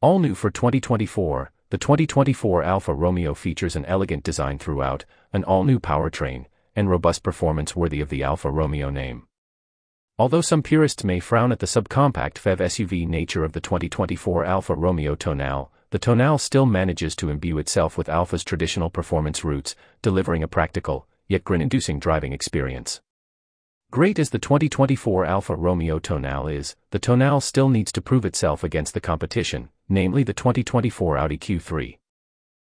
All new for 2024, the 2024 Alfa Romeo features an elegant design throughout, an all-new powertrain, and robust performance worthy of the Alfa Romeo name. Although some purists may frown at the subcompact PHEV SUV nature of the 2024 Alfa Romeo Tonale, the Tonale still manages to imbue itself with Alfa's traditional performance roots, delivering a practical, yet grin-inducing driving experience. Great as the 2024 Alfa Romeo Tonale is, the Tonale still needs to prove itself against the competition, namely the 2024 Audi Q3.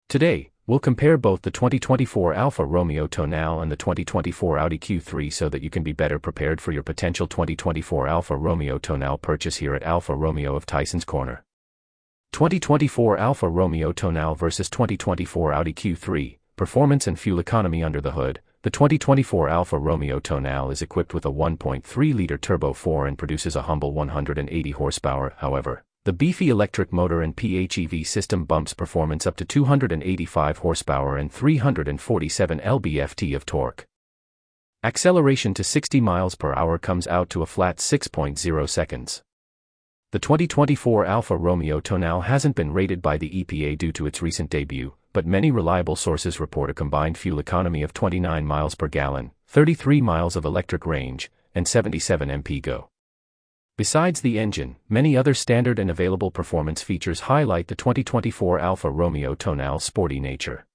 Today, we'll compare both the 2024 Alfa Romeo Tonale and the 2024 Audi Q3 so that you can be better prepared for your potential 2024 Alfa Romeo Tonale purchase here at Alfa Romeo of Tysons Corner. 2024 Alfa Romeo Tonale versus 2024 Audi Q3, performance and fuel economy under the hood, the 2024 Alfa Romeo Tonale is equipped with a 1.3-liter turbo 4 and produces a humble 180 horsepower, however. The beefy electric motor and PHEV system bumps performance up to 285 horsepower and 347 lb-ft of torque. Acceleration to 60 miles per hour comes out to a flat 6.0 seconds. The 2024 Alfa Romeo Tonale hasn't been rated by the EPA due to its recent debut, but many reliable sources report a combined fuel economy of 29 miles per gallon, 33 miles of electric range, and 77 mpg. Besides the engine, many other standard and available performance features highlight the 2024 Alfa Romeo Tonale sporty nature.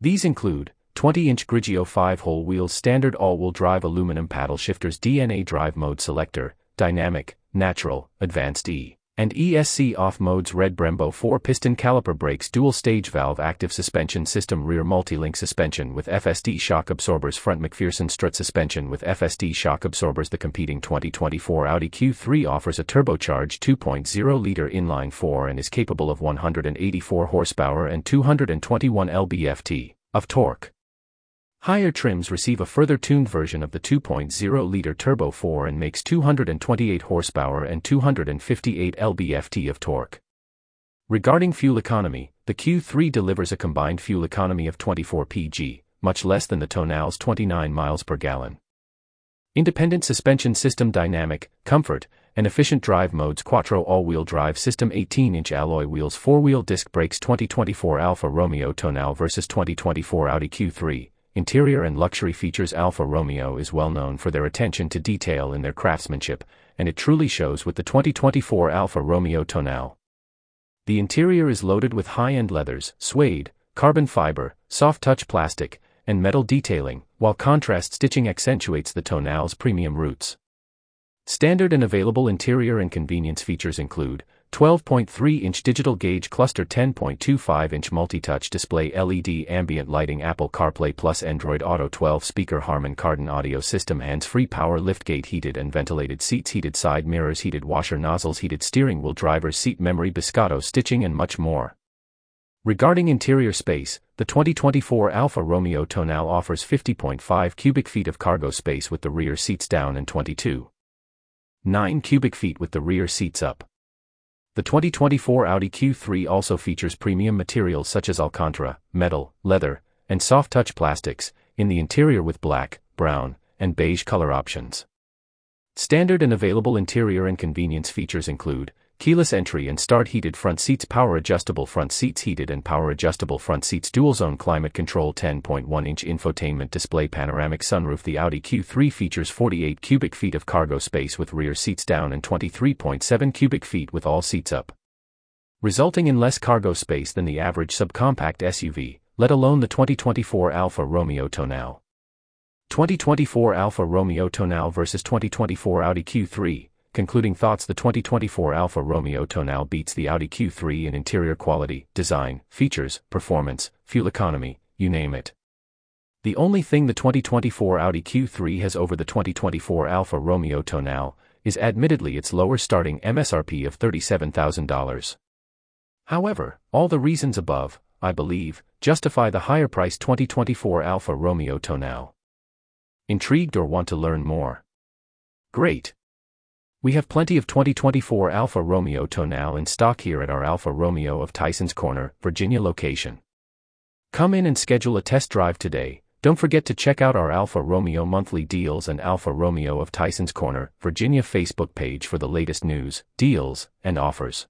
These include 20-inch Grigio 5-hole wheels standard all-wheel drive aluminum paddle shifters DNA drive mode selector, dynamic, natural, advanced E, and ESC off modes red Brembo 4-piston caliper brakes dual stage valve active suspension system rear multi-link suspension with FSD shock absorbers front MacPherson strut suspension with FSD shock absorbers the competing 2024 Audi Q3 offers a turbocharged 2.0-liter inline 4 and is capable of 184 horsepower and 221 lb-ft of torque. Higher trims receive a further tuned version of the 2.0-liter Turbo 4 and makes 228 horsepower and 258 lb-ft of torque. Regarding fuel economy, the Q3 delivers a combined fuel economy of 24 pg, much less than the Tonale's 29 miles per gallon. Independent suspension system dynamic, comfort, and efficient drive modes Quattro all-wheel drive system 18-inch alloy wheels 4-wheel disc brakes 2024 Alfa Romeo Tonale versus 2024 Audi Q3 Interior and luxury features Alfa Romeo is well known for their attention to detail in their craftsmanship, and it truly shows with the 2024 Alfa Romeo Tonale. The interior is loaded with high-end leathers, suede, carbon fiber, soft touch plastic, and metal detailing, while contrast stitching accentuates the Tonale's premium roots. Standard and available interior and convenience features include 12.3-inch digital gauge cluster 10.25-inch multi-touch display LED ambient lighting Apple CarPlay Plus Android Auto 12-speaker Harman Kardon audio system hands-free power liftgate heated and ventilated seats heated side mirrors heated washer nozzles heated steering wheel driver's seat memory Biscotto stitching and much more. Regarding interior space, the 2024 Alfa Romeo Tonale offers 50.5 cubic feet of cargo space with the rear seats down and 22. 9 cubic feet with the rear seats up. The 2024 Audi Q3 also features premium materials such as Alcantara, metal, leather, and soft touch plastics, in the interior with black, brown, and beige color options. Standard and available interior and convenience features include keyless entry and start heated front seats power adjustable front seats heated and power adjustable front seats dual zone climate control 10.1 inch infotainment display panoramic sunroof the Audi Q3 features 48 cubic feet of cargo space with rear seats down and 23.7 cubic feet with all seats up resulting in less cargo space than the average subcompact SUV let alone the 2024 Alfa Romeo Tonale 2024 Alfa Romeo Tonale versus 2024 Audi Q3 Concluding thoughts The 2024 Alfa Romeo Tonale beats the Audi Q3 in interior quality, design, features, performance, fuel economy, you name it. The only thing the 2024 Audi Q3 has over the 2024 Alfa Romeo Tonale is admittedly its lower starting MSRP of $37,000. However, all the reasons above, I believe, justify the higher price 2024 Alfa Romeo Tonale. Intrigued or want to learn more? Great! We have plenty of 2024 Alfa Romeo Tonale in stock here at our Alfa Romeo of Tysons Corner, Virginia location. Come in and schedule a test drive today. Don't forget to check out our Alfa Romeo monthly deals and Alfa Romeo of Tysons Corner, Virginia Facebook page for the latest news, deals, and offers.